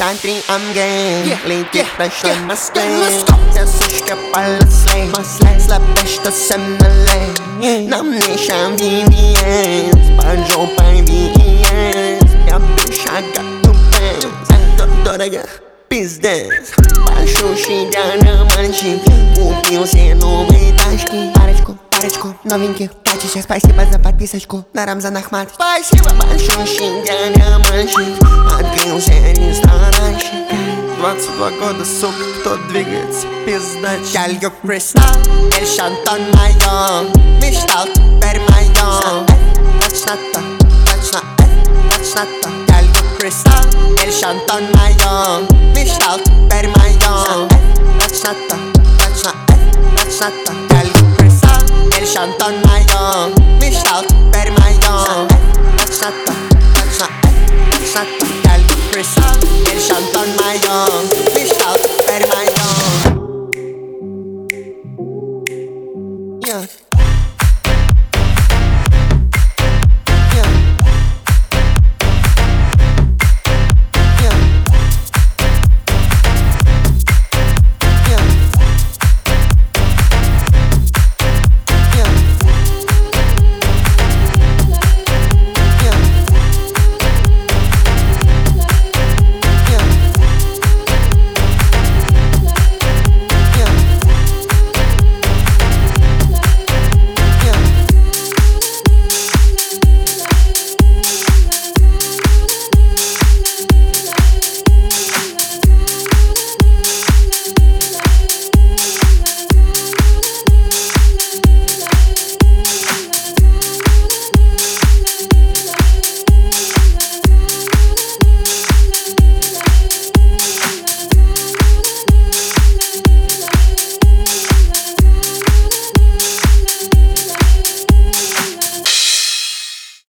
I'm game. Yeah, Leg je pressure yeah, nas lane. Ja suška pala slay. Masle slapeš to se mele. Nam nešam VVS. Banjo pa VES. Ja bivša ga tupes. Eto doroga. Pizdez. Baixo xingar na manche. Парочку новеньких тачек Спасибо за подписочку на Рамзан Ахмат Спасибо большущий для мальчик все ресторанчик 22 года, сука, кто двигается, пиздач Calgo Cristal, el Shanton Mayon Mishtal, per Mayon Lachnata, lachnata, lachnata Calgo Cristal, el Shanton Mayon Mishtal, per Mayon Lachnata, lachnata, lachnata Calgo Cristal, Shantan, my young.